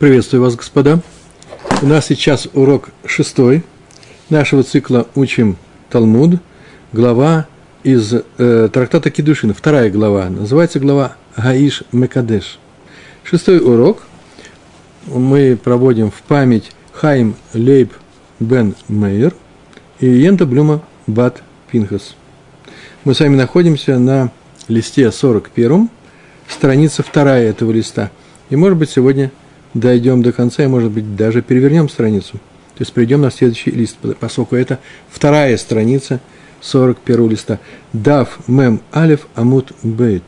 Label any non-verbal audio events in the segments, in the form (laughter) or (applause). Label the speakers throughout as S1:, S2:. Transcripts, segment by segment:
S1: Приветствую вас, господа. У нас сейчас урок шестой нашего цикла «Учим Талмуд», глава из э, трактата Кедушин, вторая глава, называется глава «Гаиш Мекадеш». Шестой урок мы проводим в память Хаим Лейб Бен Мейер и Йента Блюма Бат Пинхас. Мы с вами находимся на листе 41, страница вторая этого листа. И, может быть, сегодня дойдем до конца и, может быть, даже перевернем страницу. То есть придем на следующий лист, поскольку это вторая страница 41 листа. Дав мем алиф амут бейт.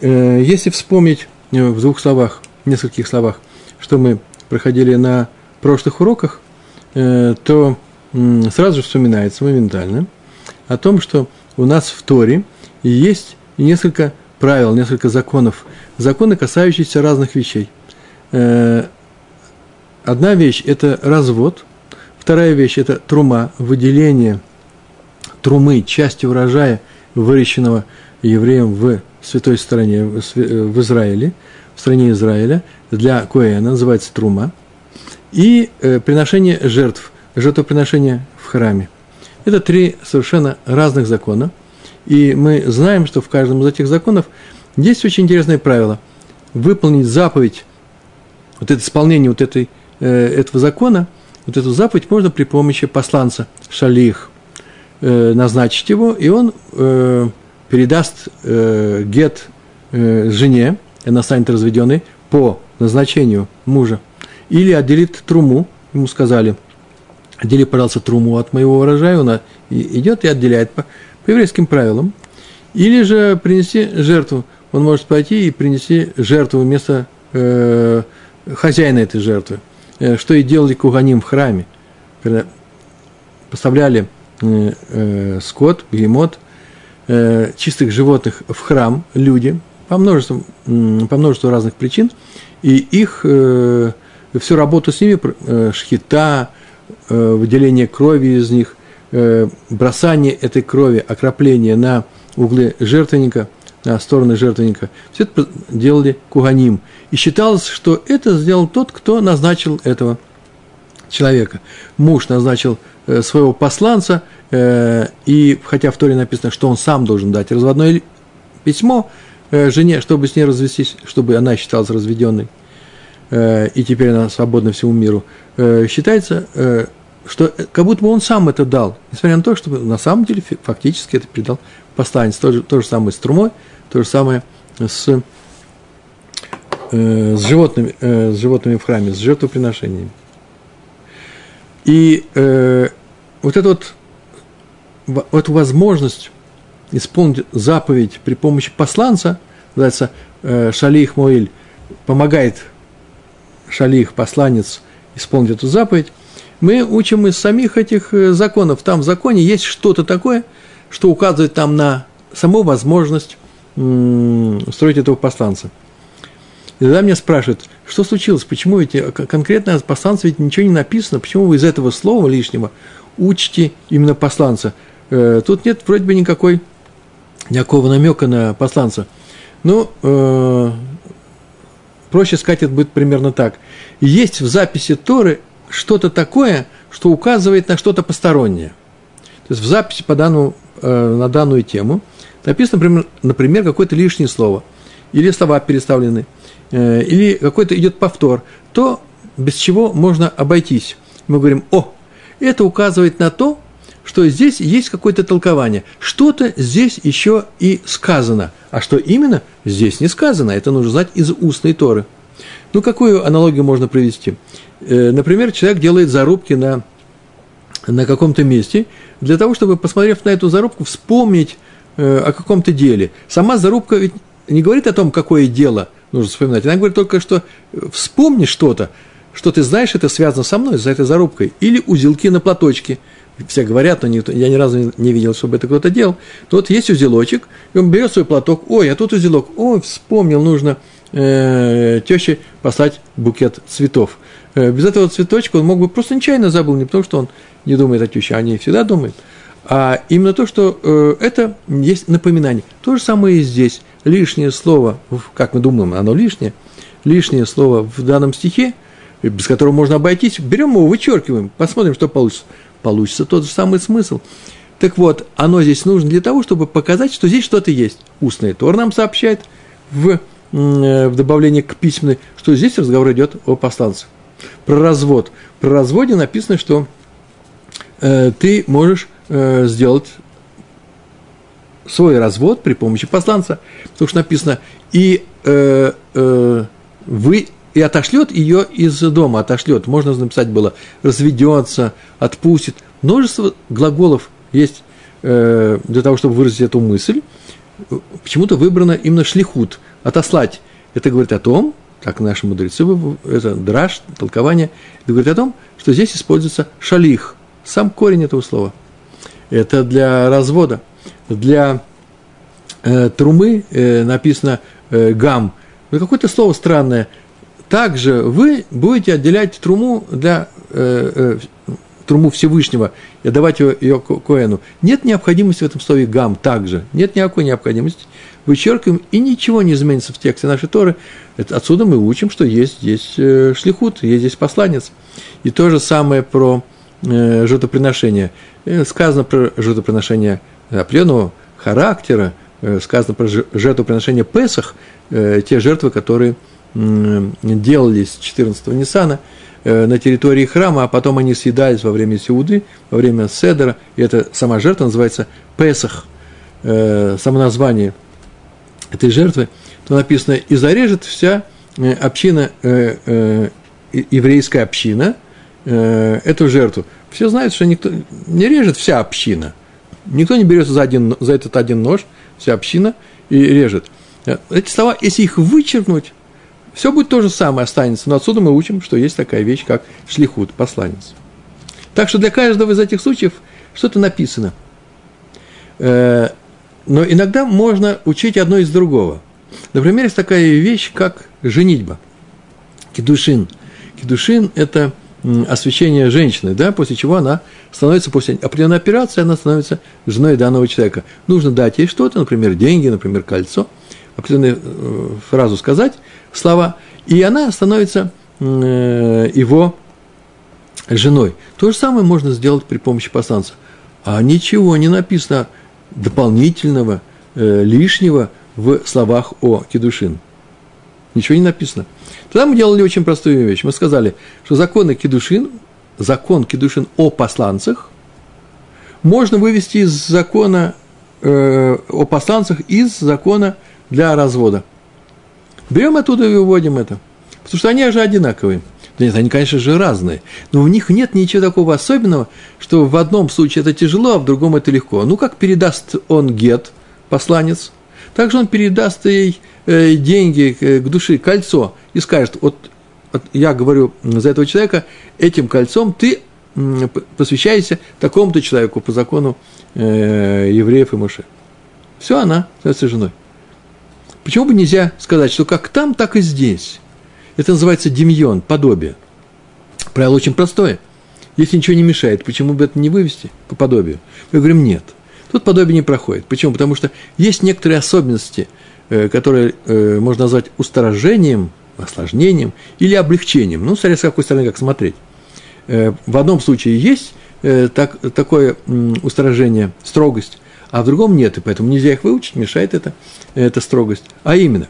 S1: Э, если вспомнить э, в двух словах, в нескольких словах, что мы проходили на прошлых уроках, э, то сразу же вспоминается моментально о том, что у нас в Торе есть несколько правил, несколько законов, законы, касающиеся разных вещей. Э, одна вещь – это развод, вторая вещь – это трума, выделение трумы, части урожая, выращенного евреем в святой стране, в Израиле, в стране Израиля, для Коэна, называется трума, и э, приношение жертв, жертвоприношение в храме. Это три совершенно разных закона – и мы знаем, что в каждом из этих законов есть очень интересное правило. Выполнить заповедь, вот это исполнение вот этой, э, этого закона, вот эту заповедь можно при помощи посланца шалих э, назначить его, и он э, передаст э, гет жене, она станет разведенной по назначению мужа. Или отделит труму, ему сказали, отдели, пожалуйста, труму от моего урожая, он идет и отделяет по еврейским правилам, или же принести жертву. Он может пойти и принести жертву вместо э, хозяина этой жертвы. Э, что и делали куганим в храме. Когда поставляли э, э, скот, бегемот, э, чистых животных в храм люди по множеству, э, по множеству разных причин, и их э, всю работу с ними, э, шхита, э, выделение крови из них, бросание этой крови, окропление на углы жертвенника, на стороны жертвенника, все это делали куганим. И считалось, что это сделал тот, кто назначил этого человека. Муж назначил э, своего посланца, э, и хотя в Торе написано, что он сам должен дать разводное письмо жене, чтобы с ней развестись, чтобы она считалась разведенной, и теперь она свободна всему миру, считается, что как будто бы он сам это дал, несмотря на то, что на самом деле фактически это передал посланец. То же, то же самое с трумой, то же самое с, э, с, животными, э, с животными в храме, с жертвоприношениями. И э, вот эту вот эту возможность исполнить заповедь при помощи посланца, называется э, Шалих Моиль, помогает Шалих, посланец, исполнить эту заповедь, мы учим из самих этих э, законов. Там в законе есть что-то такое, что указывает там на саму возможность строить этого посланца. И тогда меня спрашивают, что случилось, почему ведь э, конкретно посланца ведь ничего не написано, почему вы из этого слова лишнего учите именно посланца. Э, тут нет вроде бы никакой, никакого намека на посланца. Ну, э, проще сказать, это будет примерно так. Есть в записи Торы что-то такое, что указывает на что-то постороннее. То есть в записи по данному, э, на данную тему написано, например, например какое-то лишнее слово, или слова переставлены, э, или какой-то идет повтор, то без чего можно обойтись. Мы говорим, о, это указывает на то, что здесь есть какое-то толкование. Что-то здесь еще и сказано. А что именно, здесь не сказано. Это нужно знать из устной Торы. Ну, какую аналогию можно привести? Э, например, человек делает зарубки на, на каком-то месте, для того, чтобы, посмотрев на эту зарубку, вспомнить э, о каком-то деле. Сама зарубка ведь не говорит о том, какое дело нужно вспоминать. Она говорит только, что э, вспомни что-то, что ты знаешь, это связано со мной, за этой зарубкой. Или узелки на платочке. Все говорят, но никто, я ни разу не видел, чтобы это кто-то делал. То вот есть узелочек, и он берет свой платок, ой, а тут узелок, ой, вспомнил, нужно э, теще послать букет цветов. Э, без этого цветочка он мог бы просто нечаянно забыл, не потому что он не думает о теще, они всегда думают, а именно то, что э, это есть напоминание. То же самое и здесь. Лишнее слово, как мы думаем, оно лишнее, лишнее слово в данном стихе, без которого можно обойтись, берем его, вычеркиваем, посмотрим, что получится. Получится тот же самый смысл. Так вот, оно здесь нужно для того, чтобы показать, что здесь что-то есть. Устный Тор нам сообщает в, э, в добавлении к письменной, что здесь разговор идет о посланцах. Про развод. Про разводе написано, что э, ты можешь э, сделать свой развод при помощи посланца, потому что написано, и э, э, вы и отошлет ее из дома, отошлет. Можно написать было разведется, отпустит. Множество глаголов есть э, для того, чтобы выразить эту мысль. Почему-то выбрано именно шлихут, отослать. Это говорит о том, как наши мудрецы, это драж, толкование, это говорит о том, что здесь используется шалих, сам корень этого слова. Это для развода. Для э, трумы э, написано э, гам. Ну, какое-то слово странное. Также вы будете отделять труму для э, э, труму Всевышнего и отдавать ее, ее Коэну. Нет необходимости в этом слове гам также. Нет никакой необходимости. Вычеркиваем, и ничего не изменится в тексте нашей Торы. Это, отсюда мы учим, что есть здесь э, шлихут, есть здесь посланец. И то же самое про э, жертвоприношение. Э, сказано про жертвоприношение определенного характера, сказано про жертвоприношение Песах, те жертвы, которые делались 14-го Ниссана – Э, на территории храма, а потом они съедались во время Сеуды, во время Седера, и эта сама жертва называется Песах, э, само название этой жертвы, то написано, и зарежет вся э, община, еврейская община, эту жертву. Все знают, что никто не режет вся община. Никто не берется за, один, за этот один нож, вся община, и режет. Эти слова, если их вычеркнуть, все будет то же самое останется, но отсюда мы учим, что есть такая вещь, как шлихут, посланец. Так что для каждого из этих случаев что-то написано. Э, но иногда можно учить одно из другого. Например, есть такая вещь, как женитьба. Кедушин. Кедушин – это освящение женщины, да, после чего она становится, после определенной операции, она становится женой данного человека. Нужно дать ей что-то, например, деньги, например, кольцо, определенную э, фразу сказать, слова, и она становится э, его женой. То же самое можно сделать при помощи посланца. А ничего не написано дополнительного, э, лишнего в словах о Кедушин. Ничего не написано. Тогда мы делали очень простую вещь. Мы сказали, что законы Кедушин, закон Кедушин о посланцах можно вывести из закона э, о посланцах из закона для развода. Берем оттуда и выводим это. Потому что они же одинаковые. Да нет, они, конечно же, разные. Но в них нет ничего такого особенного, что в одном случае это тяжело, а в другом это легко. Ну, как передаст он гет, посланец, также он передаст ей э, деньги э, к душе, кольцо, и скажет, вот, вот я говорю за этого человека, этим кольцом ты посвящаешься такому-то человеку по закону э, евреев и Моше. Все, она становится женой. Почему бы нельзя сказать, что как там, так и здесь? Это называется демьон, подобие. Правило очень простое. Если ничего не мешает, почему бы это не вывести по подобию? Мы говорим, нет. Тут подобие не проходит. Почему? Потому что есть некоторые особенности, э, которые э, можно назвать устражением, осложнением или облегчением. Ну, смотря с какой стороны, как смотреть. Э, в одном случае есть так, такое устражение, строгость, а в другом нет, и поэтому нельзя их выучить, мешает это, эта строгость. А именно,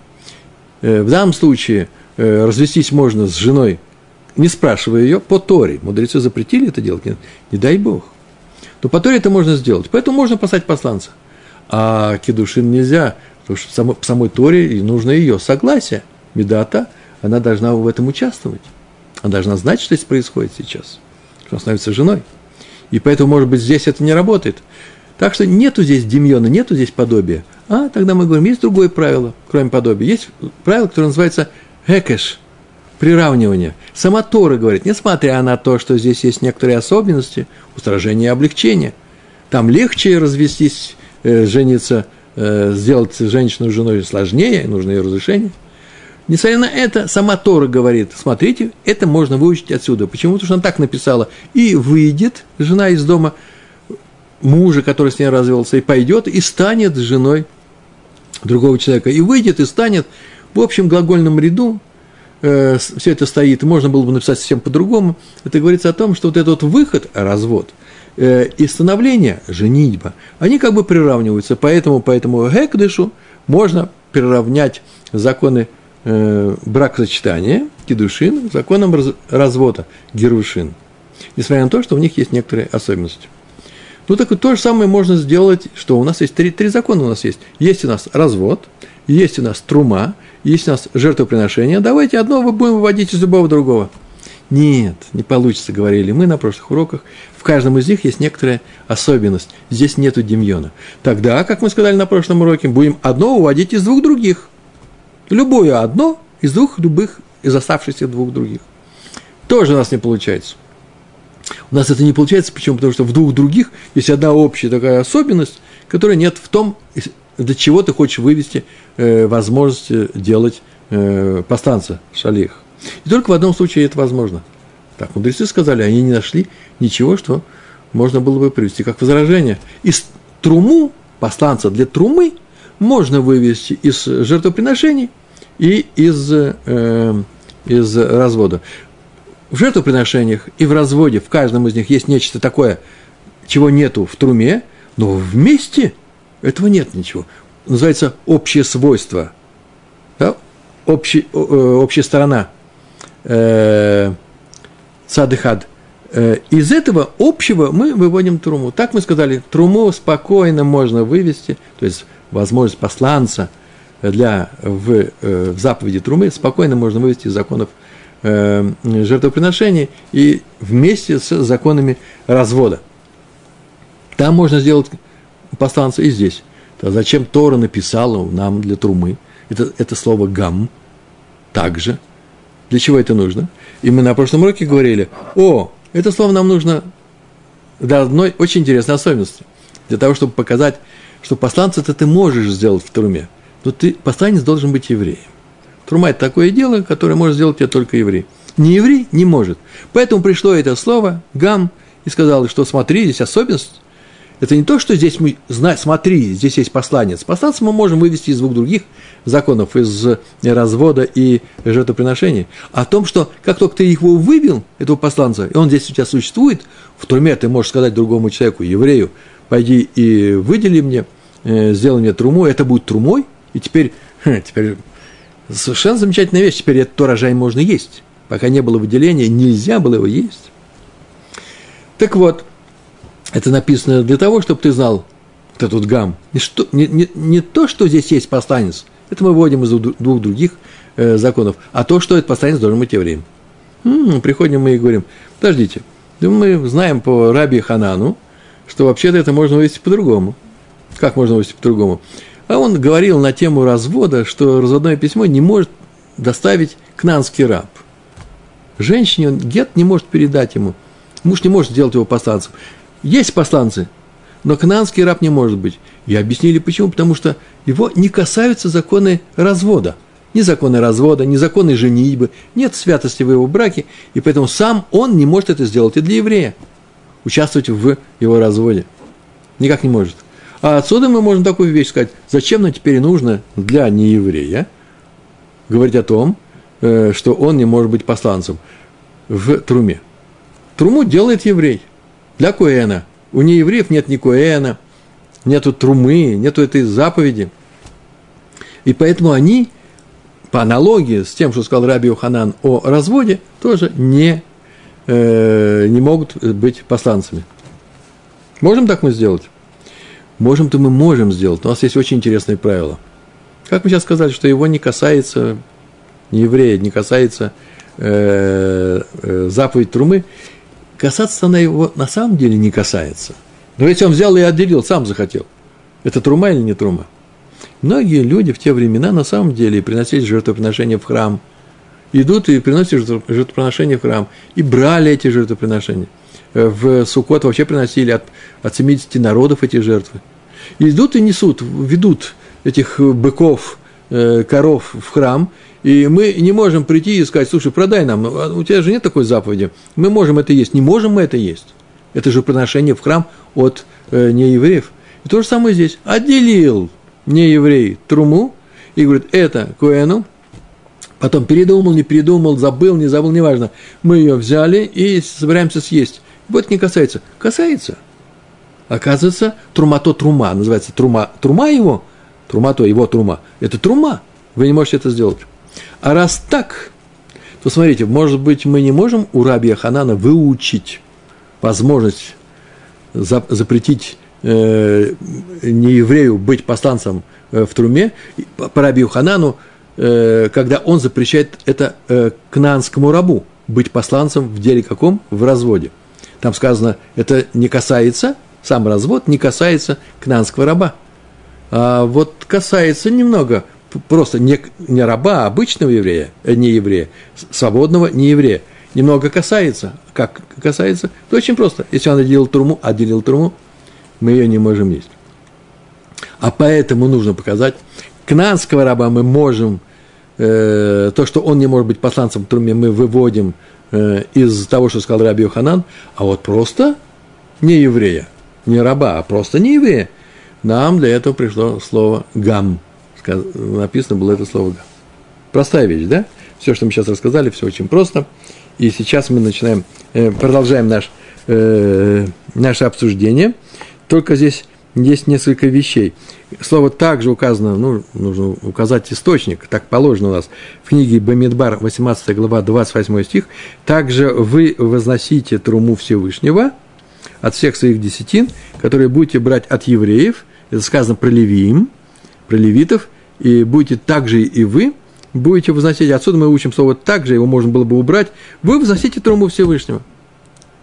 S1: э, в данном случае э, развестись можно с женой, не спрашивая ее, по Торе. Мудрецы запретили это делать, нет, не дай Бог. Но по Торе это можно сделать, поэтому можно послать посланца. А кедушин нельзя, потому что в самой, в самой Торе нужно ее согласие. Медата, она должна в этом участвовать. Она должна знать, что здесь происходит сейчас, что она становится женой. И поэтому, может быть, здесь это не работает. Так что нету здесь демьона, нету здесь подобия. А тогда мы говорим, есть другое правило, кроме подобия. Есть правило, которое называется хекеш, приравнивание. Сама Тора говорит, несмотря на то, что здесь есть некоторые особенности, устражение и облегчение, там легче развестись, э, жениться, э, сделать женщину женой сложнее, нужно ее разрешение. Несмотря на это, сама Тора говорит, смотрите, это можно выучить отсюда. Почему? Потому что она так написала. И выйдет жена из дома – мужа, который с ней развелся, и пойдет и станет женой другого человека. И выйдет и станет в общем глагольном ряду. Э, все это стоит, можно было бы написать совсем по-другому, это говорится о том, что вот этот выход, развод, э, и становление, женитьба, они как бы приравниваются, поэтому, поэтому гекдышу можно приравнять законы э, бракосочетания, кедушин, законам раз, развода, герушин, несмотря на то, что у них есть некоторые особенности. Ну, так вот, то же самое можно сделать, что у нас есть три, три закона у нас есть. Есть у нас развод, есть у нас трума, есть у нас жертвоприношение. Давайте одно мы будем выводить из любого другого. Нет, не получится, говорили мы на прошлых уроках. В каждом из них есть некоторая особенность. Здесь нету демьона. Тогда, как мы сказали на прошлом уроке, будем одно выводить из двух других. Любое одно из двух любых, из оставшихся двух других. Тоже у нас не получается. У нас это не получается, почему? Потому что в двух других есть одна общая такая особенность, которая нет в том, для чего ты хочешь вывести э, возможность делать э, постанца шалих. И только в одном случае это возможно. Так, мудрецы сказали, они не нашли ничего, что можно было бы привести как возражение. Из труму, посланца для трумы, можно вывести из жертвоприношений и из, э, из развода в жертвоприношениях и в разводе, в каждом из них есть нечто такое, чего нету в труме, но вместе этого нет ничего. Называется общее свойство, да? Общий, э, общая сторона э, цадыхад. Э, из этого общего мы выводим труму. Так мы сказали, труму спокойно можно вывести, то есть возможность посланца для, в, э, в заповеди трумы спокойно можно вывести из законов жертвоприношений и вместе с законами развода. Там можно сделать посланца и здесь. То зачем Тора написала нам для трумы? Это, это слово гам также. Для чего это нужно? И мы на прошлом уроке говорили, о, это слово нам нужно для одной очень интересной особенности. Для того, чтобы показать, что посланца ты можешь сделать в труме. Но ты, посланец должен быть евреем. Трума – такое дело, которое может сделать тебе только еврей. Не еврей не может. Поэтому пришло это слово «гам» и сказал, что смотри, здесь особенность. Это не то, что здесь мы знаем, смотри, здесь есть посланец. Посланца мы можем вывести из двух других законов, из развода и жертвоприношения. А о том, что как только ты его выбил, этого посланца, и он здесь у тебя существует, в труме ты можешь сказать другому человеку, еврею, пойди и выдели мне, э, сделай мне труму, это будет трумой, и теперь, (laughs) теперь Совершенно замечательная вещь. Теперь этот урожай можно есть. Пока не было выделения, нельзя было его есть. Так вот, это написано для того, чтобы ты знал вот этот гам. Не, что, не, не, не то, что здесь есть посланец, это мы вводим из двух других э, законов, а то, что этот посланец должен быть евреем. М-м, приходим мы и говорим, подождите, мы знаем по Раби Ханану, что вообще-то это можно вывести по-другому. Как можно вывести по-другому? А он говорил на тему развода, что разводное письмо не может доставить кнанский раб. Женщине он гет не может передать ему. Муж не может сделать его посланцем. Есть посланцы, но кнанский раб не может быть. И объяснили почему. Потому что его не касаются законы развода. Ни законы развода, ни законы женитьбы. Нет святости в его браке. И поэтому сам он не может это сделать и для еврея. Участвовать в его разводе. Никак не может. А отсюда мы можем такую вещь сказать, зачем нам теперь нужно для нееврея говорить о том, э, что он не может быть посланцем в труме. Труму делает еврей для Коэна. У неевреев нет ни Коэна, нету трумы, нету этой заповеди. И поэтому они, по аналогии с тем, что сказал Раби Уханан о разводе, тоже не, э, не могут быть посланцами. Можем так мы сделать? Можем-то мы можем сделать, у нас есть очень интересное правило. Как мы сейчас сказали, что его не касается не еврея, не касается э, э, заповедь Трумы, касаться она его на самом деле не касается. Но если он взял и отделил, сам захотел. Это трума или не трума? Многие люди в те времена на самом деле приносили жертвоприношения в храм. Идут и приносят жертвоприношения в храм. И брали эти жертвоприношения. Э, в Суккот вообще приносили от, от 70 народов эти жертвы идут и несут, ведут этих быков, э, коров в храм, и мы не можем прийти и сказать, слушай, продай нам, а у тебя же нет такой заповеди, мы можем это есть, не можем мы это есть. Это же приношение в храм от э, неевреев. И то же самое здесь. Отделил нееврей труму и говорит, это Коэну, Потом передумал, не передумал, забыл, не забыл, неважно. Мы ее взяли и собираемся съесть. Вот не касается. Касается. Оказывается, трума то трума. Называется трума. Трума его, трума то его трума. Это трума. Вы не можете это сделать. А раз так, то смотрите, может быть, мы не можем у раби Ханана выучить возможность запретить э, нееврею быть посланцем э, в труме, по раби Ханану, э, когда он запрещает это э, кнанскому рабу быть посланцем в деле каком? В разводе. Там сказано, это не касается, сам развод не касается кнанского раба. А вот касается немного просто не, не раба, а обычного еврея, э, не еврея, свободного не еврея. Немного касается. Как касается? То очень просто. Если он отделил труму, отделил труму, мы ее не можем есть. А поэтому нужно показать, кнанского раба мы можем, э, то, что он не может быть посланцем труме, мы выводим э, из того, что сказал Раби Йоханан, а вот просто не еврея, не раба, а просто не еврея, нам для этого пришло слово «гам», написано было это слово «гам». Простая вещь, да? Все, что мы сейчас рассказали, все очень просто. И сейчас мы начинаем, э, продолжаем наш, э, наше обсуждение. Только здесь есть несколько вещей. Слово также указано, ну, нужно указать источник, так положено у нас в книге Бамидбар, 18 глава, 28 стих. Также вы возносите труму Всевышнего от всех своих десятин, которые будете брать от евреев, это сказано про левиим, про левитов, и будете также и вы будете возносить, отсюда мы учим слово также, его можно было бы убрать, вы возносите труму Всевышнего.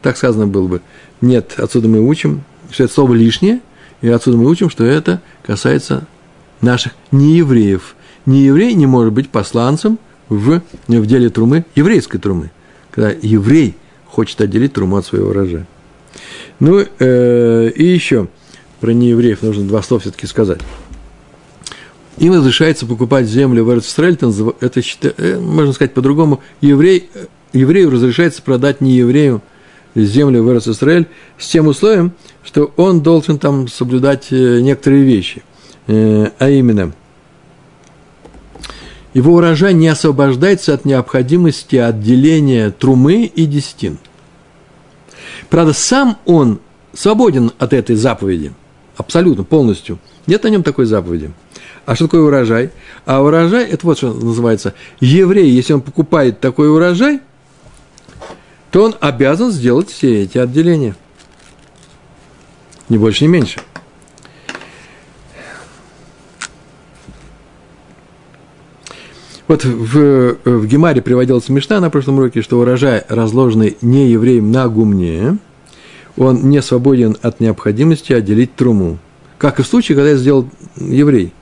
S1: Так сказано было бы. Нет, отсюда мы учим, что это слово лишнее, и отсюда мы учим, что это касается наших неевреев. Нееврей не может быть посланцем в, в деле трумы, еврейской трумы, когда еврей хочет отделить труму от своего урожая. Ну, э, и еще про неевреев нужно два слова все-таки сказать. Им разрешается покупать землю в Израиль, это, э, можно сказать по-другому, еврей, еврею разрешается продать не еврею землю в Израиль с тем условием, что он должен там соблюдать э, некоторые вещи. Э, а именно, его урожай не освобождается от необходимости отделения трумы и десятин. Правда, сам он свободен от этой заповеди, абсолютно, полностью. Нет на нем такой заповеди. А что такое урожай? А урожай, это вот что называется, еврей, если он покупает такой урожай, то он обязан сделать все эти отделения. Ни больше, ни меньше. Вот в, в Гемаре приводилась мечта на прошлом уроке, что урожай, разложенный не евреем на гумне, он не свободен от необходимости отделить труму. Как и в случае, когда это сделал еврей.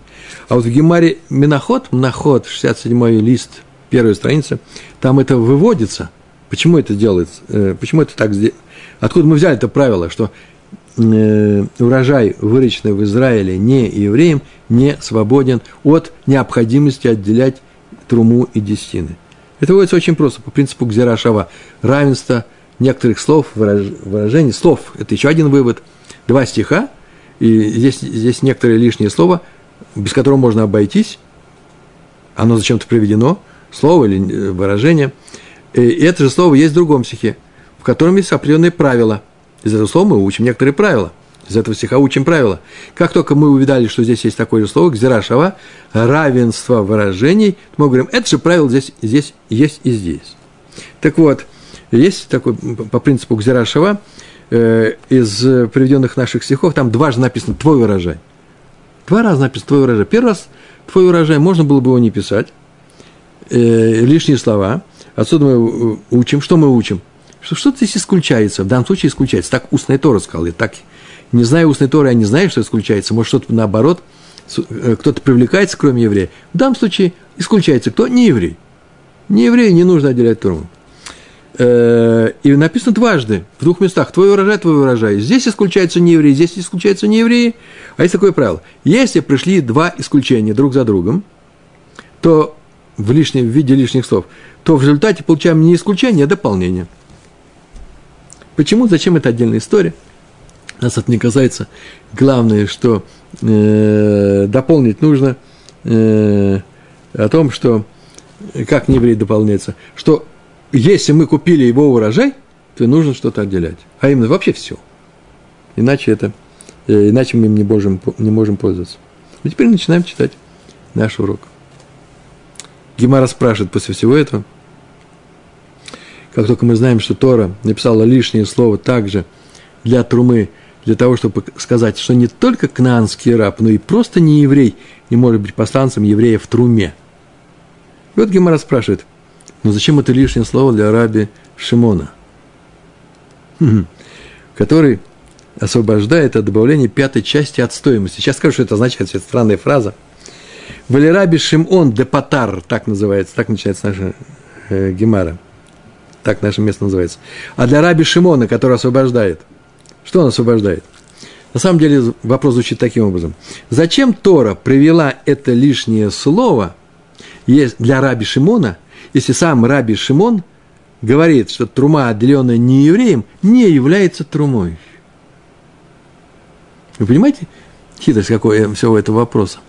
S1: А вот в Гемаре Миноход, Мноход, 67-й лист, первая страница, там это выводится. Почему это делается? Э, почему это так сделано? Откуда мы взяли это правило, что э, урожай, выращенный в Израиле не евреем, не свободен от необходимости отделять труму и десятины. Это выводится очень просто, по принципу Гзерашава. Равенство некоторых слов, выражений, слов. Это еще один вывод. Два стиха, и здесь, здесь некоторые лишние слова – без которого можно обойтись, оно зачем-то приведено, слово или э, выражение, и это же слово есть в другом стихе, в котором есть определенные правила. Из этого слова мы учим некоторые правила. Из этого стиха учим правила. Как только мы увидали, что здесь есть такое же слово, гзирашава, равенство выражений, мы говорим, это же правило здесь, здесь есть и здесь. Так вот, есть такой, по принципу гзирашава, э, из приведенных наших стихов, там дважды написано «твой урожай». Два раза написано твой урожай. Первый раз твой урожай, можно было бы его не писать. Э, лишние слова. Отсюда мы э, учим. Что мы учим? Что что-то здесь исключается. В данном случае исключается. Так устная Тора сказал. Я так, не знаю устной Торы, я не знаю, что исключается. Может, что-то наоборот, э, кто-то привлекается, кроме еврея. В данном случае исключается кто? Не еврей. Не еврей, не нужно отделять Тору. Э, и написано дважды, в двух местах, твой урожай, твой урожай. Здесь исключаются не евреи, здесь исключаются не евреи. А есть такое правило. Если пришли два исключения друг за другом, то в, лишнем, в виде лишних слов, то в результате получаем не исключение, а дополнение. Почему, зачем это отдельная история? Нас это не касается. Главное, что э, дополнить нужно э, о том, что как не еврей дополняется, что если мы купили его урожай, то нужно что-то отделять. А именно вообще все. Иначе это, э, иначе мы им не можем, не можем пользоваться. И теперь начинаем читать наш урок. Гемара спрашивает после всего этого, как только мы знаем, что Тора написала лишнее слово также для Трумы, для того, чтобы сказать, что не только кнаанский раб, но и просто не еврей не может быть посланцем еврея в Труме. И вот Гемара спрашивает, ну зачем это лишнее слово для раби Шимона, который освобождает от добавления пятой части от стоимости. Сейчас скажу, что это означает, это странная фраза. Валераби Шимон де Патар, так называется, так начинается наша э, Гемара. Так наше место называется. А для раби Шимона, который освобождает, что он освобождает? На самом деле вопрос звучит таким образом. Зачем Тора привела это лишнее слово для раби Шимона, если сам раби Шимон говорит, что трума, отделенная не евреем, не является трумой? Вы понимаете хитрость какой всего этого вопроса?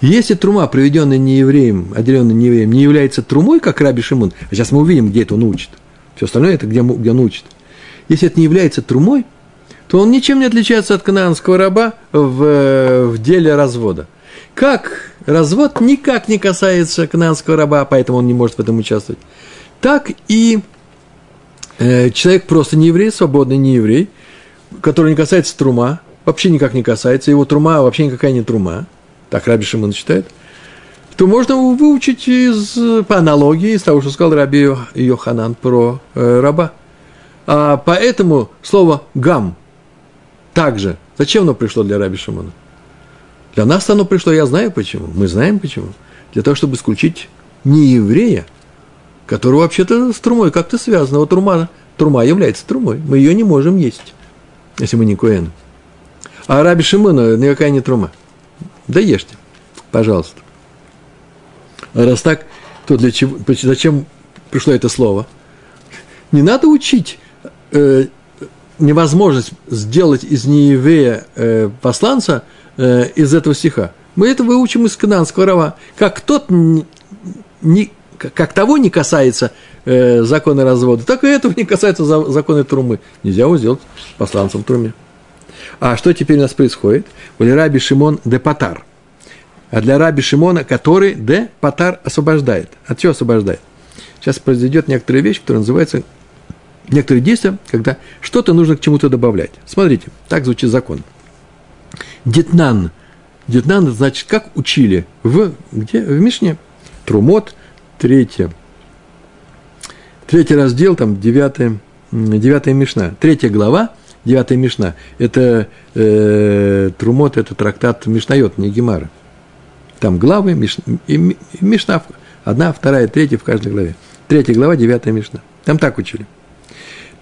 S1: Если трума, приведенная неевреем, отделенная неевреем, не является трумой, как Раби Шимон, а сейчас мы увидим, где это он учит, все остальное это где, где он учит. Если это не является трумой, то он ничем не отличается от кананского раба в, в деле развода. Как развод никак не касается кананского раба, поэтому он не может в этом участвовать, так и э, человек просто не еврей, свободный не еврей, который не касается трума, вообще никак не касается, его трума вообще никакая не трума, так Раби Шимон считает, то можно выучить из, по аналогии из того, что сказал Раби Йоханан про э, раба. А поэтому слово «гам» также, зачем оно пришло для Раби Шимона? Для нас оно пришло, я знаю почему, мы знаем почему. Для того, чтобы исключить не еврея, который вообще-то с трумой как-то связан. Вот трума, трума является трумой, мы ее не можем есть, если мы не куэн. А Раби Шимона никакая не трума. Да ешьте, пожалуйста. А раз так, то для чего, зачем пришло это слово? Не надо учить э, невозможность сделать из нееврея э, посланца э, из этого стиха. Мы это выучим из кананского рава. Как тот не, как того не касается э, закона развода, так и этого не касается закона трумы. Нельзя его сделать посланцем труме. А что теперь у нас происходит? Были раби Шимон де Патар. А для раби Шимона, который де Патар освобождает. От чего освобождает? Сейчас произойдет некоторая вещь, которая называется некоторые действия, когда что-то нужно к чему-то добавлять. Смотрите, так звучит закон. Детнан. Детнан, значит, как учили в, где? в Мишне. Трумот, третье. Третий раздел, там, девятая, девятая Мишна. Третья глава, девятая Мишна. Это э, Трумот, это трактат Мишнайот, не Гемара. Там главы, Миш, и Мишна, одна, вторая, третья в каждой главе. Третья глава, девятая Мишна. Там так учили.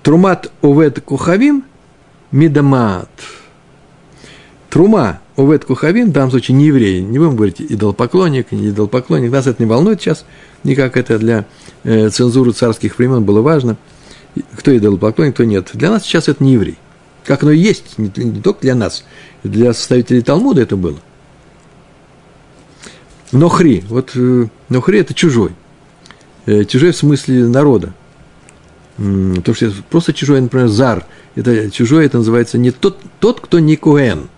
S1: Трумат увет кухавим мидамат. Трума увет кухавим, в данном случае не еврей, не будем говорить идолопоклонник, не идолопоклонник, нас это не волнует сейчас, никак это для э, цензуры царских времен было важно, кто идолопоклонник, кто нет. Для нас сейчас это не еврей. Как оно и есть, не, не только для нас, для составителей Талмуда это было. Нохри, вот э, Нохри – это чужой. Э, чужой в смысле народа. То, что просто чужой, например, зар. Это чужой, это называется не тот, тот кто не куэн.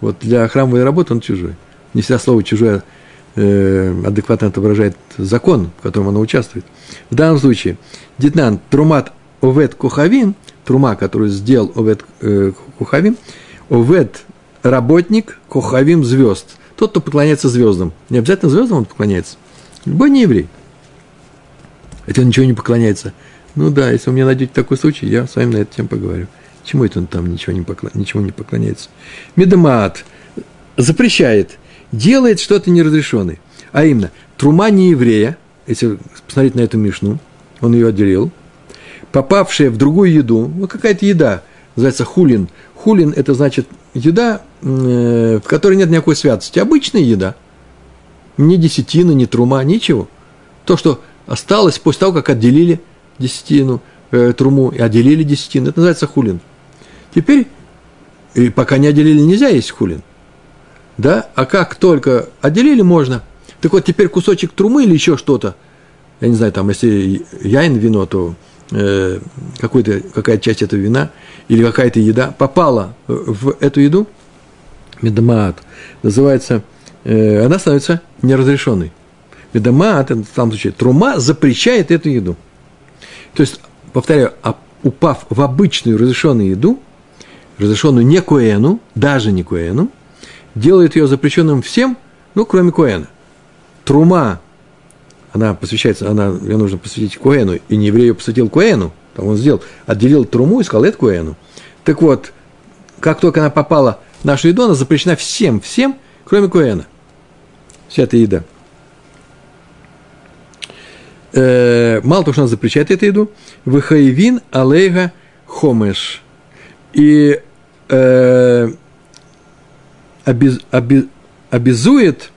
S1: Вот для храмовой работы он чужой. Не всегда слово чужое э, адекватно отображает закон, в котором оно участвует. В данном случае Дитнан Трумат Овет Кухавин, Трума, который сделал Овет э, Кухавин, Овет работник Кухавим звезд. Тот, кто поклоняется звездам. Не обязательно звездам он поклоняется. Любой не еврей. Это он ничего не поклоняется. Ну да, если вы мне найдете такой случай, я с вами на эту тему поговорю. Чему это он там ничего не, поклон... ничего не поклоняется? Медамаат запрещает, делает что-то неразрешенное. А именно, трума не еврея, если посмотреть на эту мишну, он ее отделил, попавшая в другую еду, ну какая-то еда, называется хулин. Хулин – это значит еда, э, в которой нет никакой святости. Обычная еда. Ни десятина, ни трума, ничего. То, что осталось после того, как отделили десятину, э, труму и отделили десятину, это называется хулин. Теперь, и пока не отделили, нельзя есть хулин. Да? А как только отделили, можно. Так вот, теперь кусочек трумы или еще что-то, я не знаю, там, если яин вино, то э, какая-то часть этого вина или какая-то еда попала в эту еду, медамаат, называется, э, она становится неразрешенной. Медамаат, в данном случае, трума запрещает эту еду. То есть, повторяю, а упав в обычную разрешенную еду, разрешенную не Коэну, даже не Коэну, делает ее запрещенным всем, ну, кроме Коэна. Трума, она посвящается, она, ее нужно посвятить Коэну, и не еврей ее посвятил Коэну, там он сделал, отделил труму и сказал, это Коэну. Так вот, как только она попала в нашу еду, она запрещена всем, всем, кроме Коэна. Вся эта еда. Э, мало того, что она запрещает эту еду, выхаевин алейга хомеш. И э, обез, обез, обязует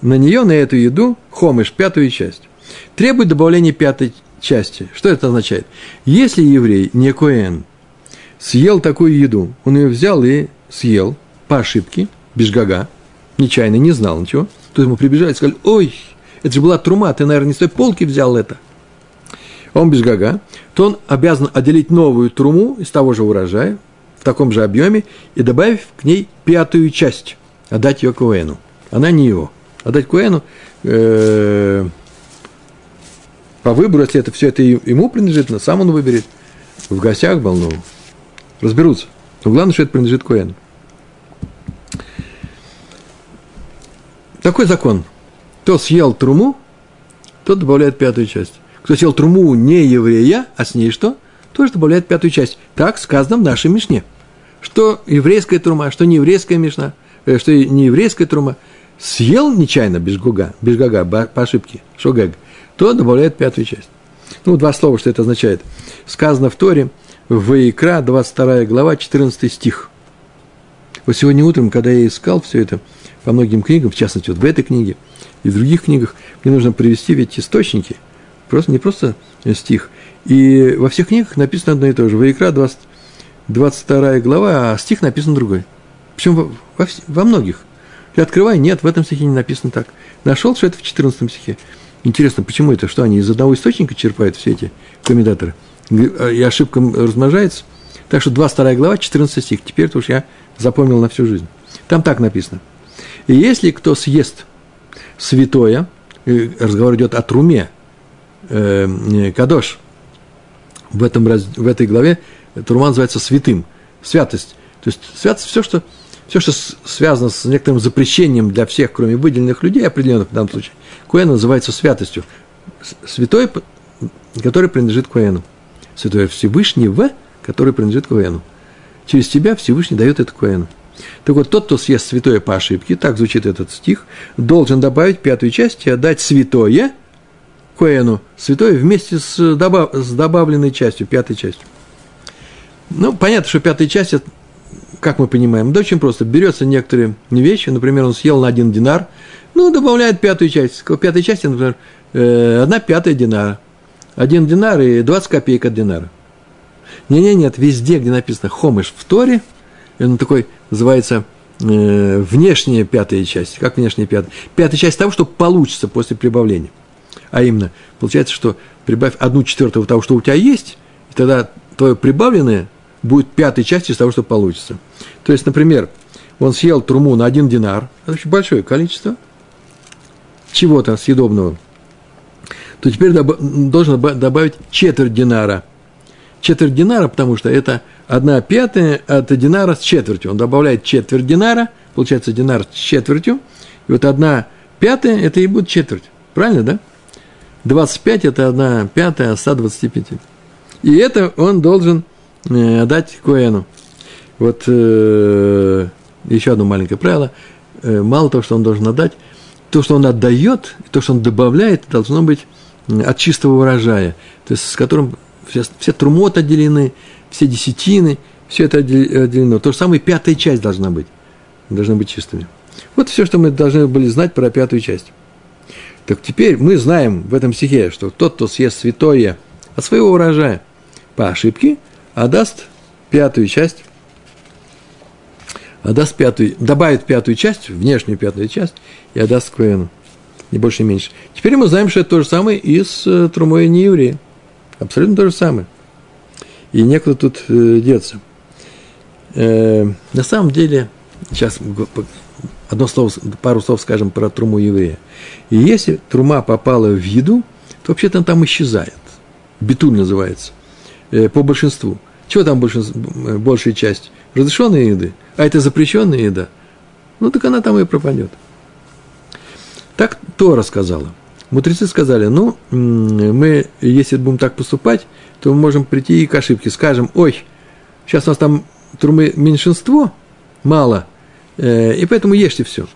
S1: на нее, на эту еду, хомеш, пятую часть. Требует добавления пятой части. Что это означает? Если еврей, не коэн, съел такую еду, он ее взял и съел по ошибке, без гага, нечаянно, не знал ничего, то ему прибежали и сказали, ой, это же была трума, ты, наверное, не с той полки взял это. Он без гага, то он обязан отделить новую труму из того же урожая, в таком же объеме, и добавив к ней пятую часть, отдать ее Куэну. Она не его. Отдать Куэну э, по выбору, если это все это ему принадлежит, на сам он выберет. В гостях был, ну, разберутся. Но главное, что это принадлежит Куэну. Такой закон. Кто съел труму, тот добавляет пятую часть. Кто съел труму не еврея, а с ней что? Тоже добавляет пятую часть. Так сказано в нашей Мишне. Что еврейская трума, что не еврейская Мишна, э, что не еврейская трума, съел нечаянно без гуга, без гага, по ошибке, шогэг, то добавляет пятую часть. Ну, два слова, что это означает. Сказано в Торе, в Ваикра, 22 глава, 14 стих. Вот сегодня утром, когда я искал все это по многим книгам, в частности, вот в этой книге – и в других книгах, мне нужно привести ведь источники, просто не просто стих. И во всех книгах написано одно и то же. Ваикра 20, 22 глава, а стих написан другой. Причем во, во, во многих. Я открываю, нет, в этом стихе не написано так. Нашел, что это в 14 стихе. Интересно, почему это? Что они из одного источника черпают все эти комментаторы? И ошибка размножается. Так что 22 глава, 14 стих. Теперь это уж я запомнил на всю жизнь. Там так написано. И если кто съест святое, разговор идет о труме, э, кадош, в, этом, в этой главе трума называется святым, святость. То есть святость все, что, все, что связано с некоторым запрещением для всех, кроме выделенных людей, определенных в данном случае, Куэн называется святостью. Святой, который принадлежит Куэну. Святой Всевышний в, который принадлежит Куэну. Через тебя Всевышний дает это Куэну. Так вот, тот, кто съест святое по ошибке, так звучит этот стих, должен добавить пятую часть и отдать святое Коэну, святое вместе с, добав, с добавленной частью, пятой частью. Ну, понятно, что пятая часть, как мы понимаем, да очень просто. Берется некоторые вещи, например, он съел на один динар, ну, добавляет пятую часть. К пятой части, например, э, одна пятая динара. Один динар и 20 копеек от динара. Не-не, нет, везде, где написано хомыш в Торе – он такой называется э, внешняя пятая часть. Как внешняя пятая? Пятая часть того, что получится после прибавления. А именно, получается, что прибавь одну четвертую того, что у тебя есть, и тогда твое прибавленное будет пятой частью из того, что получится. То есть, например, он съел труму на один динар, это очень большое количество чего-то съедобного, то теперь должен добавить четверть динара. Четверть динара, потому что это одна пятая от динара с четвертью. Он добавляет четверть динара, получается динар с четвертью, и вот одна пятая – это и будет четверть. Правильно, да? 25 – это одна пятая от 125. И это он должен э, отдать Коэну. Вот э, еще одно маленькое правило. Э, мало того, что он должен отдать, то, что он отдает, то, что он добавляет, должно быть от чистого урожая, то есть с которым все, все трумот отделены, все десятины, все это отделено. То же самое пятая часть должна быть. Должны быть чистыми. Вот все, что мы должны были знать про пятую часть. Так теперь мы знаем в этом стихе, что тот, кто съест святое от своего урожая по ошибке, отдаст пятую часть, отдаст пятую, добавит пятую часть, внешнюю пятую часть, и отдаст Коэну. не больше, не меньше. Теперь мы знаем, что это то же самое и с э, трумой нееврея. Абсолютно то же самое. И некуда тут э, деться. Э, на самом деле, сейчас одно слово, пару слов скажем про труму еврея. И если трума попала в еду, то вообще-то она там исчезает. Битуль называется. Э, по большинству. Чего там большинство, э, большая часть? Разрешенные еды. А это запрещенная еда. Ну, так она там и пропадет. Так то рассказала. Мудрецы сказали, ну, мы, если будем так поступать, то мы можем прийти и к ошибке. Скажем, ой, сейчас у нас там трумы меньшинство, мало, э, и поэтому ешьте все.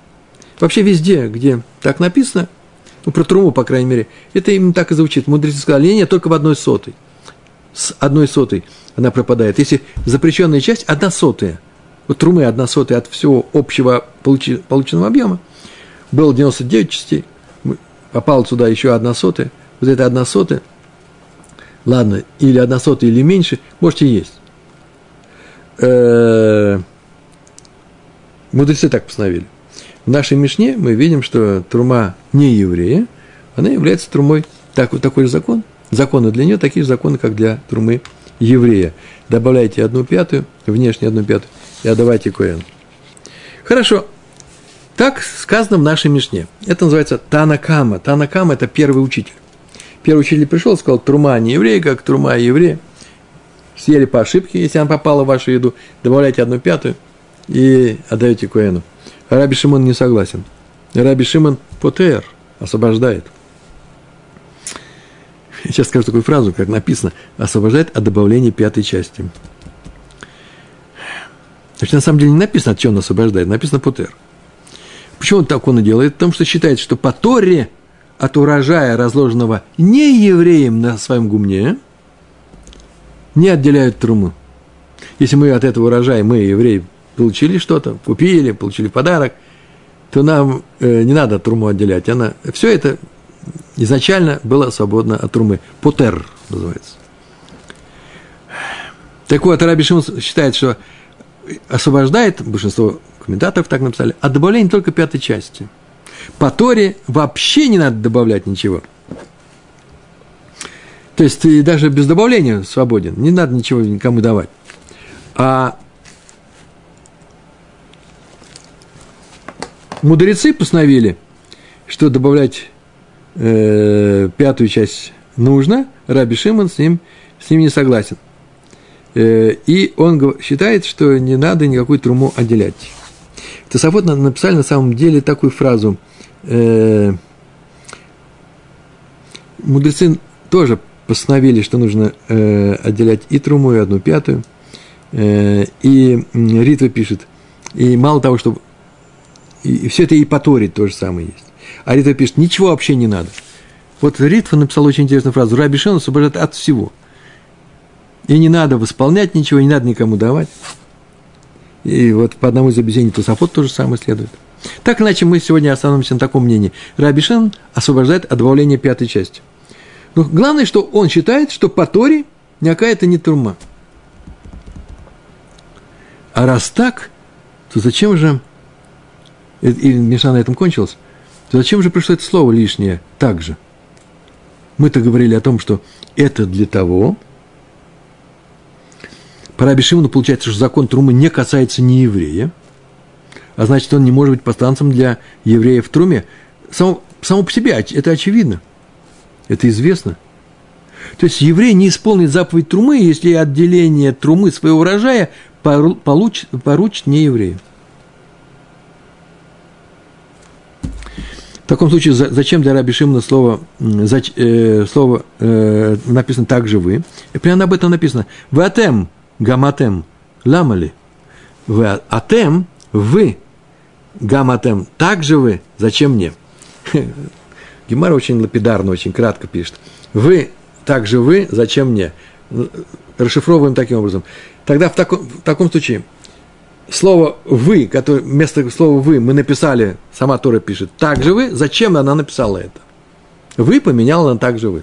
S1: Вообще везде, где так написано, ну, про труму, по крайней мере, это именно так и звучит. Мудрецы сказали, нет, только в одной сотой. С одной сотой она пропадает. Если запрещенная часть, одна сотая. Вот трумы одна сотая от всего общего полученного объема. Было 99 частей, попала сюда еще одна сотая. Вот эта одна сотая, ладно, или одна сотая, или меньше, можете есть. Э, мудрецы так постановили. В нашей Мишне мы видим, что трума не еврея, она является трумой, так, такой же закон. Законы для нее такие же законы, как для трумы еврея. Добавляйте одну пятую, внешне одну пятую, и отдавайте коэн. Хорошо. Так сказано в нашей Мишне. Это называется Танакама. Танакама – это первый учитель. Первый учитель пришел и сказал, трума не еврей, как трума еврея. Съели по ошибке, если она попала в вашу еду, добавляйте одну пятую и отдаете коэну. Раби Шимон не согласен. Раби Шимон потер, освобождает. Сейчас скажу такую фразу, как написано, освобождает от добавления пятой части. Значит, на самом деле не написано, от чего он освобождает, написано потер. Почему он так он и делает? Потому что считает, что по Торе от урожая, разложенного не евреем на своем гумне, не отделяют труму. Если мы от этого урожая, мы, евреи, получили что-то, купили, получили подарок, то нам э, не надо труму отделять. Она, все это изначально было свободно от трумы. Потер называется. Так вот, Раби Шимон считает, что освобождает, большинство комментаторов так написали, от добавления только пятой части. По Торе вообще не надо добавлять ничего. То есть ты даже без добавления свободен, не надо ничего никому давать. А мудрецы постановили, что добавлять э, пятую часть нужно, Раби Шимон с ним, с ним не согласен. Э, и он считает, что не надо никакую труму отделять. Тософот написали на самом деле такую фразу. Э, мудрецы тоже постановили, что нужно э, отделять и труму, и одну пятую. И Ритва пишет, и мало того, что и все это и по Торе то же самое есть. А Ритва пишет, ничего вообще не надо. Вот Ритва написал очень интересную фразу. Раби Шен освобождает от всего. И не надо восполнять ничего, не надо никому давать. И вот по одному из объяснений Тусафот тоже самое следует. Так иначе мы сегодня остановимся на таком мнении. Раби Шен освобождает от добавления пятой части. Но главное, что он считает, что по Торе никакая это не турма. А раз так, то зачем же, и Миша на этом кончилась, то зачем же пришло это слово лишнее также? Мы-то говорили о том, что это для того, по Раби Шимону получается, что закон Трумы не касается не еврея, а значит, он не может быть посланцем для евреев в Труме. Само, само по себе это очевидно. Это известно. То есть еврей не исполнит заповедь Трумы, если отделение Трумы своего урожая получит, поручит не еврею. В таком случае, зачем для Раби Шимона слово, э, слово э, написано «так же вы»? Прямо об этом написано «Ватем гаматем ламали». Вы атем, вы, гаматем, так же вы, зачем мне? (laughs) Гемара очень лапидарно, очень кратко пишет. Вы, так же вы, зачем мне? Расшифровываем таким образом. Тогда в таком, в таком случае слово «вы», которое, вместо слова «вы» мы написали, сама Тора пишет, «так же вы», зачем она написала это? «Вы» поменяла на «так же вы».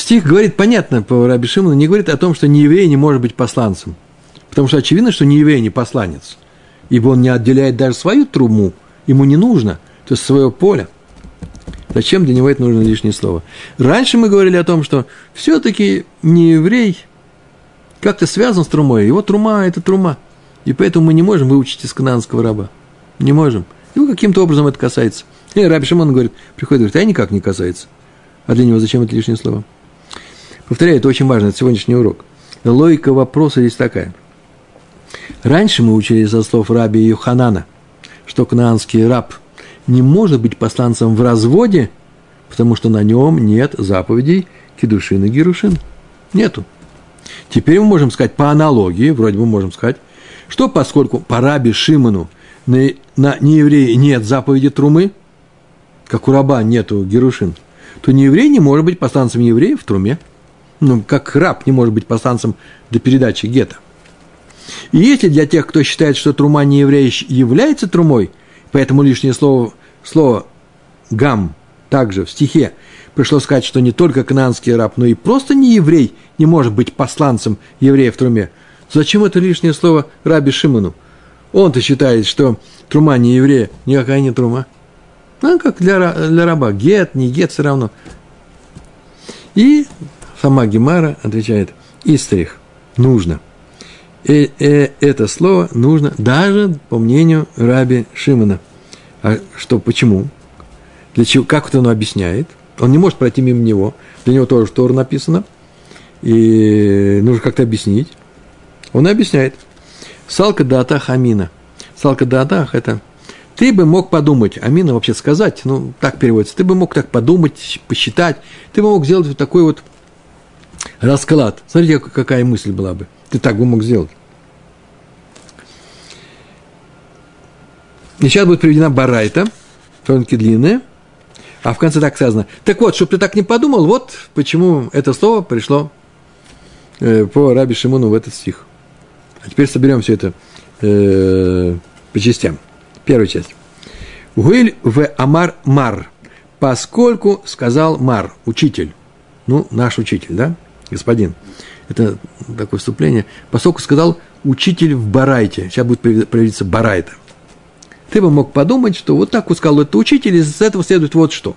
S1: Стих говорит, понятно, по Раби Шимону, не говорит о том, что нееврей не может быть посланцем. Потому что очевидно, что нееврей не посланец. Ибо он не отделяет даже свою труму ему не нужно, то есть свое поле. Зачем для него это нужно лишнее слово? Раньше мы говорили о том, что все-таки не еврей как-то связан с трумой. Его трума – это трума. И поэтому мы не можем выучить из канадского раба. Не можем. Его каким-то образом это касается. И Раби Шимон говорит, приходит и говорит, а никак не касается. А для него зачем это лишнее слово? Повторяю, это очень важно, это сегодняшний урок. Логика вопроса здесь такая. Раньше мы учили со слов раби Йоханана, что кнаанский раб не может быть посланцем в разводе, потому что на нем нет заповедей кедушин и герушин. Нету. Теперь мы можем сказать по аналогии, вроде бы можем сказать, что поскольку по раби Шимону на, на неевреи нет заповеди трумы, как у раба нету герушин, то нееврей не может быть посланцем евреев в труме. Ну, как раб не может быть посланцем для передачи гетто. И если для тех, кто считает, что трума не еврей является трумой, поэтому лишнее слово, слово «гам» также в стихе пришло сказать, что не только кананский раб, но и просто не еврей не может быть посланцем еврея в труме. Зачем это лишнее слово раби Шимону? Он-то считает, что трума не еврея, никакая не трума. Ну, как для, для раба. Гет, не гет, все равно. И сама Гемара отвечает, истрих, нужно. И, и это слово нужно даже по мнению раби Шимона. А что, почему? Для чего, как это он объясняет? Он не может пройти мимо него. Для него тоже Тор написано. И нужно как-то объяснить. Он объясняет. Салка дата хамина. Салка дата – это ты бы мог подумать, амина вообще сказать, ну, так переводится, ты бы мог так подумать, посчитать, ты бы мог сделать вот такой вот расклад. Смотрите, какая мысль была бы. Ты так бы мог сделать. И сейчас будет приведена барайта, тонкие длинные, а в конце так сказано. Так вот, чтобы ты так не подумал, вот почему это слово пришло э, по Раби Шимону в этот стих. А теперь соберем все это э, по частям. Первая часть. Уиль в Амар Мар, поскольку сказал Мар, учитель, ну, наш учитель, да, господин. Это такое вступление. Поскольку сказал учитель в Барайте, сейчас будет проявиться Барайта. Ты бы мог подумать, что вот так вот сказал этот учитель, и из этого следует вот что.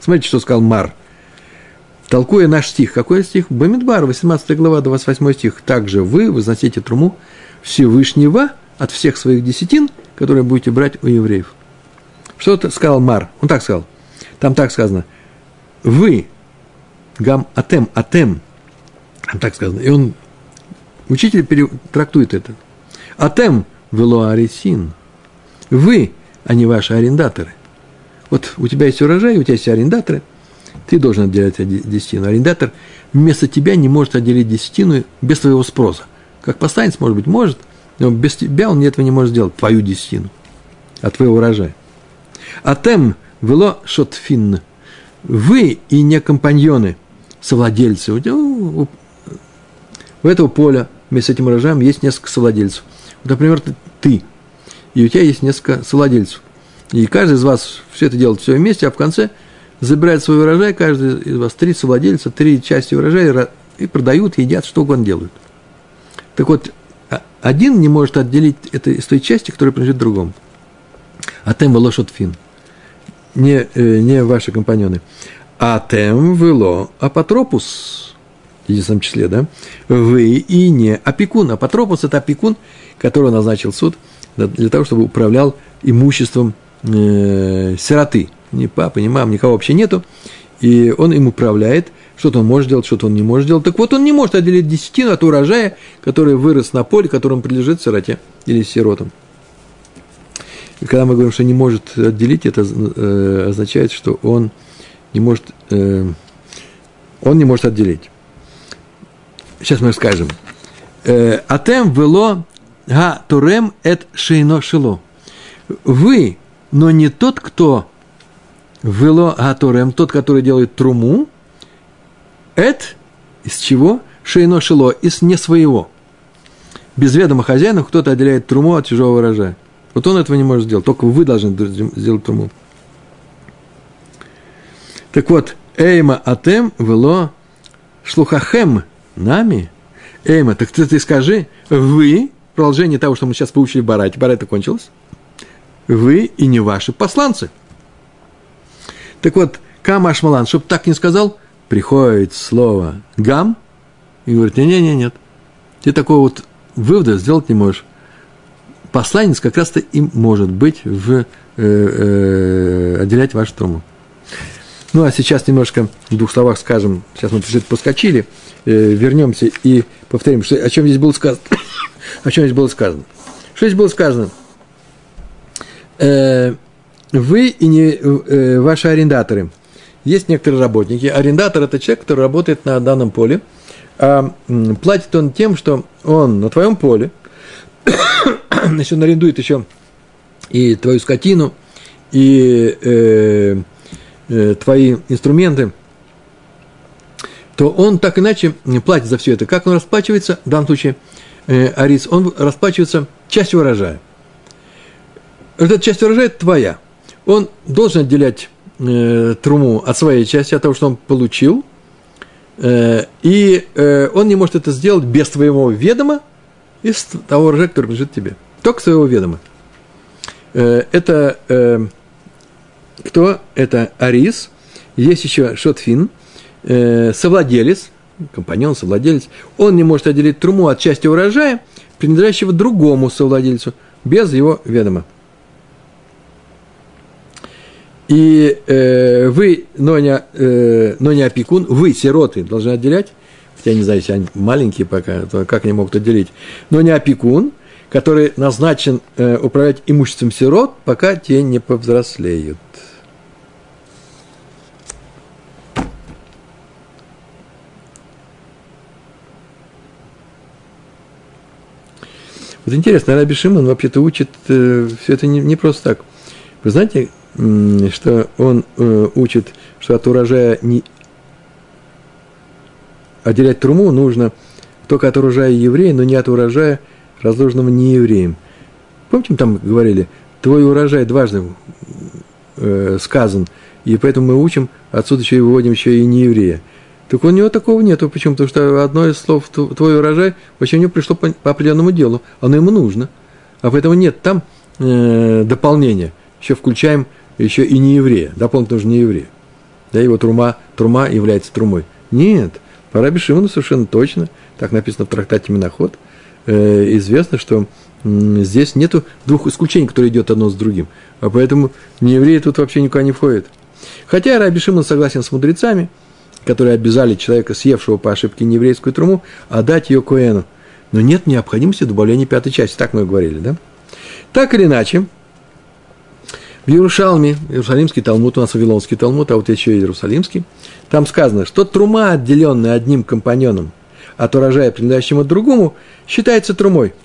S1: Смотрите, что сказал Мар. Толкуя наш стих. Какой стих? Бамидбар, 18 глава, 28 стих. Также вы возносите труму Всевышнего от всех своих десятин, которые будете брать у евреев. Что -то сказал Мар? Он так сказал. Там так сказано. Вы, гам атем, атем, так сказано. И он, учитель трактует это. Атем вело арисин. Вы, а не ваши арендаторы. Вот у тебя есть урожай, у тебя есть арендаторы, ты должен отделять десятину. Арендатор вместо тебя не может отделить десятину без твоего спроса. Как постанец, может быть, может, но без тебя он этого не может сделать, твою десятину, от твоего урожая. Атем вело шотфин. Вы и не компаньоны, совладельцы. У, у этого поля вместе с этим урожаем есть несколько совладельцев. Вот, например, ты, и у тебя есть несколько совладельцев. И каждый из вас все это делает все вместе, а в конце забирает свой урожай, каждый из вас три совладельца, три части урожая и продают, едят, что угодно делают. Так вот, а, один не может отделить это из той части, которая принадлежит другому. А тем вело шотфин. Не, э, не ваши компаньоны. А тем вело апотропус. В единственном числе, да? Вы и не опекун. Апотропус – это опекун, которого назначил суд для того, чтобы управлял имуществом э, сироты. Ни папы, ни мам, никого вообще нету. И он им управляет – что-то он может делать, что-то он не может делать. Так вот, он не может отделить десятину от урожая, который вырос на поле, которому принадлежит сироте или сиротам. И когда мы говорим, что не может отделить, это э, означает, что он не может, э, он не может отделить. Сейчас мы скажем. Э, Атем вело га турем эт шейно шило. Вы, но не тот, кто вело га турем, тот, который делает труму, Эт из чего? Шейно шило, из не своего. Без ведома хозяина кто-то отделяет труму от чужого урожая. Вот он этого не может сделать, только вы должны сделать труму. Так вот, Эйма Атем вело шлухахем нами. Эйма, так ты, ты скажи, вы, продолжение того, что мы сейчас получили Барате, Барата кончилась, вы и не ваши посланцы. Так вот, Камаш Малан, чтобы так не сказал, приходит слово гам и говорит, не-не-не, нет. Ты такого вот вывода сделать не можешь. Посланец как раз-то им может быть в э, э, отделять вашу труму. Ну, а сейчас немножко в двух словах скажем, сейчас мы чуть поскочили, э, вернемся и повторим, что, о чем здесь было сказано. (coughs) о чем здесь было сказано. Что здесь было сказано? Э, вы и не, э, ваши арендаторы. Есть некоторые работники. Арендатор – это человек, который работает на данном поле. А платит он тем, что он на твоем поле, (coughs) значит, он арендует еще и твою скотину, и э, э, твои инструменты, то он так иначе платит за все это. Как он расплачивается, в данном случае, э, Арис, он расплачивается частью урожая. Эта часть урожая твоя. Он должен отделять э, труму от своей части, от того, что он получил, э, и э, он не может это сделать без твоего ведома из того урожая, который принадлежит тебе. Только своего ведома. Э, это э, кто? Это Арис. Есть еще Шотфин, э, совладелец, компаньон, совладелец. Он не может отделить труму от части урожая, принадлежащего другому совладельцу, без его ведома. И э, вы, но не, э, но не опекун, вы, сироты, должны отделять, хотя я не знаю, если они маленькие пока, то как они могут отделить, но не опекун, который назначен э, управлять имуществом сирот, пока те не повзрослеют. Вот интересно, Раби Шимон вообще-то учит э, все это не, не просто так. Вы знаете, что он э, учит, что от урожая не отделять труму нужно только от урожая еврея, но не от урожая, разложенного не евреем. Помните, там говорили, твой урожай дважды э, сказан, и поэтому мы учим, отсюда еще и выводим еще и не еврея. Так у него такого нету. Почему? Потому что одно из слов «твой урожай» вообще у него пришло по, по определенному делу. Оно ему нужно. А поэтому нет там э, дополнения. Еще включаем еще и не еврея. Дополнительно нужно не еврея. Да, его трума, трума является трумой. Нет, по Раби Шимону совершенно точно, так написано в трактате Миноход, э, известно, что здесь нету двух исключений, которые идет одно с другим. А поэтому не евреи тут вообще никуда не входят. Хотя Раби Шимон согласен с мудрецами, которые обязали человека, съевшего по ошибке нееврейскую труму, отдать ее Коэну. Но нет необходимости добавления пятой части, так мы говорили, да? Так или иначе, в Иерушалме, Иерусалимский Талмуд, у нас Вавилонский Талмуд, а вот еще и Иерусалимский, там сказано, что трума, отделенная одним компаньоном от урожая, принадлежащему другому, считается трумой. (laughs)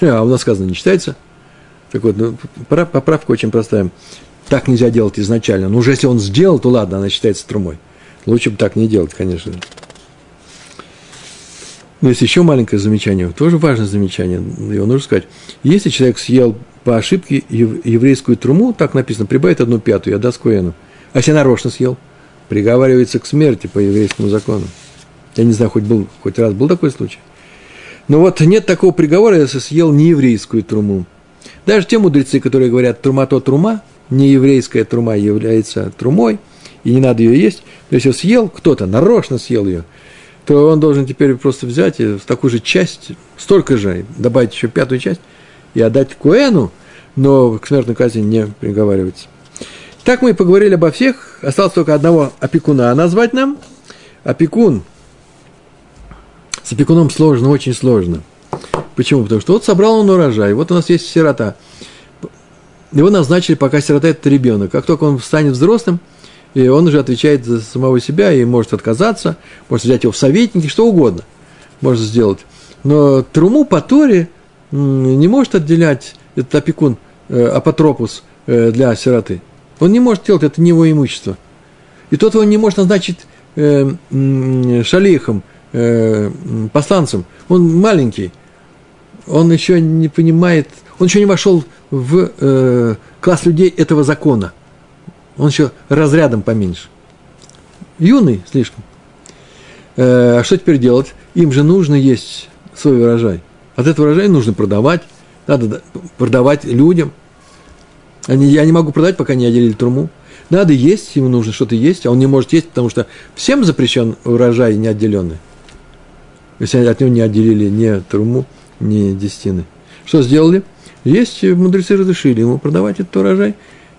S1: А у нас сказано, не считается. Так вот, ну, поправка очень простая. Так нельзя делать изначально. Ну, уже если он сделал, то ладно, она считается трумой. Лучше бы так не делать, конечно. Но есть еще маленькое замечание, тоже важное замечание, его нужно сказать. Если человек съел по ошибке еврейскую труму, так написано, прибавит одну пятую, я даст коэну. А если нарочно съел, приговаривается к смерти по еврейскому закону. Я не знаю, хоть, был, хоть раз был такой случай. Но вот нет такого приговора, если съел нееврейскую труму. Даже те мудрецы, которые говорят, трума то трума, нееврейская трума является трумой, и не надо ее есть. Но если съел кто-то, нарочно съел ее, то он должен теперь просто взять и такую же часть, столько же, добавить еще пятую часть, и отдать Куэну, но к смертной казни не приговаривается. Так мы и поговорили обо всех. Осталось только одного опекуна назвать нам. Опекун. С опекуном сложно, очень сложно. Почему? Потому что вот собрал он урожай, вот у нас есть сирота. Его назначили, пока сирота – это ребенок. Как только он станет взрослым, и он уже отвечает за самого себя и может отказаться, может взять его в советники, что угодно может сделать. Но труму по Торе не может отделять этот опекун, э, апотропус э, для сироты. Он не может делать, это не его имущество. И тот он не может назначить э, шалихом, посланцем. Он маленький, он еще не понимает, он еще не вошел в класс людей этого закона. Он еще разрядом поменьше. Юный слишком. Э, а что теперь делать? Им же нужно есть свой урожай. От этого урожая нужно продавать, надо продавать людям. Я не могу продать, пока не отделили труму. Надо есть, ему нужно что-то есть, а он не может есть, потому что всем запрещен урожай неотделенный. Если от него не отделили ни труму, ни десятины. Что сделали? Есть мудрецы разрешили ему продавать этот урожай.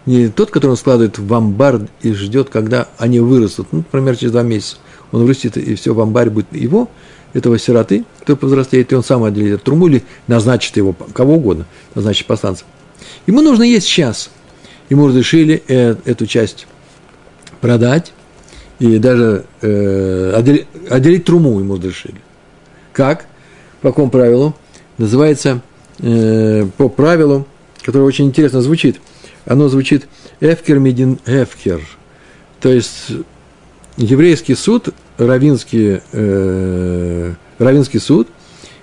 S1: Не тот, который он складывает в амбар и ждет, когда они вырастут. Ну, например, через два месяца он вырастет, и все в амбаре будет его, этого сироты, кто повзрослеет, и он сам отделит труму или назначит его, кого угодно, назначит посланца. Ему нужно есть сейчас. Ему разрешили э, эту часть продать, и даже э, отделить, отделить труму ему разрешили. Как? По какому правилу? Называется э, по правилу, которое очень интересно звучит. Оно звучит «эфкер медин эфкер». То есть еврейский суд, равинский, э, равинский суд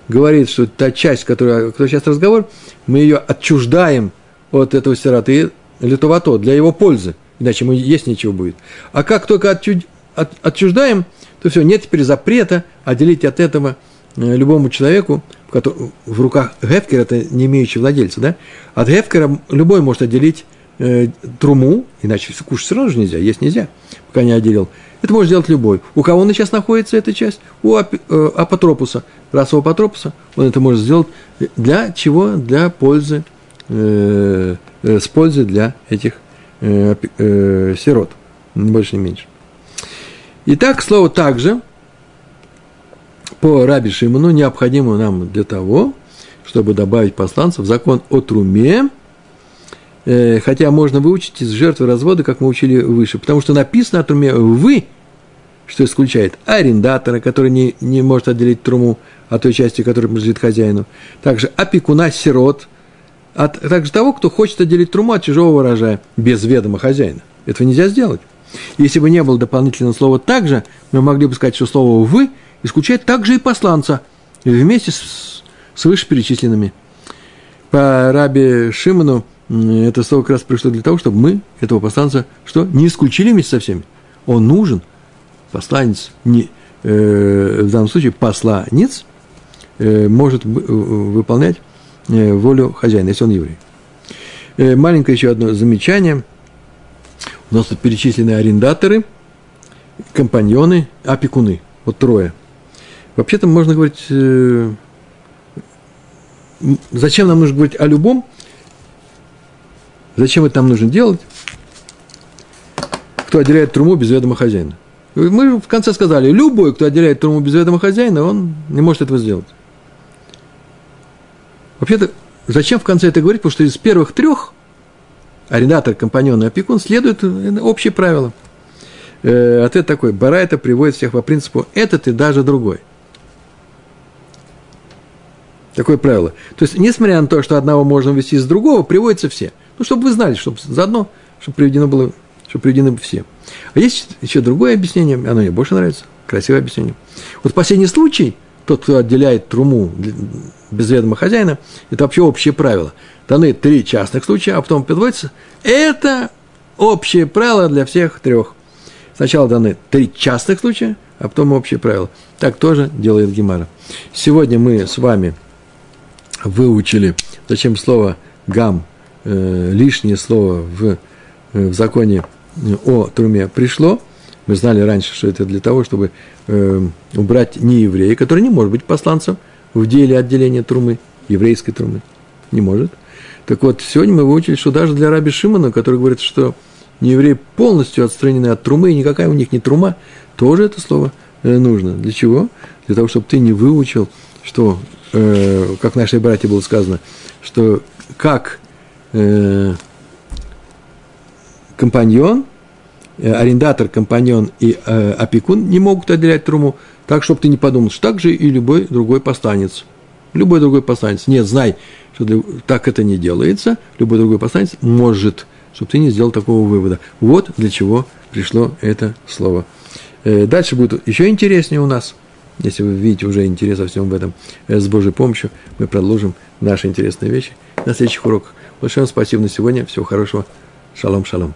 S1: говорит, что та часть, которая, которая сейчас разговор, мы ее отчуждаем от этого сироты литовато для его пользы, иначе ему есть ничего будет. А как только отчуд, от, отчуждаем, то все, нет теперь запрета отделить от этого э, любому человеку, который, в руках Гефкера, это не имеющий владельца, да? От Гефкера любой может отделить э, труму, иначе кушать сразу же нельзя, есть нельзя, пока не отделил. Это может сделать любой. У кого он сейчас находится, эта часть? У ап, э, апотропуса, расового апотропуса. Он это может сделать для чего? Для пользы, э, э, с пользой для этих э, э, сирот. Больше, ни меньше. Итак, слово «также» по Раби Шимону необходимо нам для того, чтобы добавить посланцев закон о труме, хотя можно выучить из жертвы развода, как мы учили выше, потому что написано о труме «вы», что исключает арендатора, который не, не может отделить труму от той части, которая принадлежит хозяину, также опекуна сирот, а также того, кто хочет отделить труму от чужого урожая без ведома хозяина. Этого нельзя сделать. Если бы не было дополнительного слова «также», мы могли бы сказать, что слово «вы» исключает также и посланца вместе с, с вышеперечисленными. По Раби Шимону это слово как раз пришло для того, чтобы мы этого посланца что? Не исключили вместе со всеми. Он нужен. Посланец, не, э, в данном случае посланец, э, может выполнять э, волю хозяина, если он еврей. Э, маленькое еще одно замечание. У нас тут перечислены арендаторы, компаньоны, опекуны. Вот трое. Вообще-то можно говорить, э, зачем нам нужно говорить о любом, Зачем это нам нужно делать? Кто отделяет труму без ведома хозяина. Мы в конце сказали, любой, кто отделяет труму без ведома хозяина, он не может этого сделать. Вообще-то, зачем в конце это говорить? Потому что из первых трех арендатор, компаньон и опекун следует общие правила. Э, ответ такой. Бара это приводит всех по принципу этот и даже другой. Такое правило. То есть, несмотря на то, что одного можно ввести из другого, приводятся все – ну, чтобы вы знали, чтобы заодно, чтобы приведено было, чтобы приведены все. А есть еще другое объяснение, оно мне больше нравится, красивое объяснение. Вот последний случай, тот, кто отделяет труму без ведома хозяина, это вообще общее правило. Даны три частных случая, а потом подводится, это общее правило для всех трех. Сначала даны три частных случая, а потом общее правило. Так тоже делает Гемара. Сегодня мы с вами выучили, зачем слово «гам» э, лишнее слово в, э, в законе о труме пришло, мы знали раньше, что это для того, чтобы э, убрать нееврея, который не может быть посланцем в деле отделения трумы, еврейской трумы. Не может. Так вот, сегодня мы выучили, что даже для раби Шимона, который говорит, что неевреи полностью отстранены от трумы, и никакая у них не трума, тоже это слово нужно. Для чего? Для того, чтобы ты не выучил, что, э, как нашей братья было сказано, что как э, компаньон, э, арендатор, компаньон и э, опекун не могут отделять труму, так, чтобы ты не подумал, что так же и любой другой посланец. Любой другой посланец. Нет, знай, что для, так это не делается. Любой другой посланец может, чтобы ты не сделал такого вывода. Вот для чего пришло это слово. Э, дальше будет еще интереснее у нас. Если вы видите уже интерес во всем этом, э, с Божьей помощью мы продолжим наши интересные вещи на следующих уроках. Большое вам спасибо на сегодня. Всего хорошего. Шалом, шалом.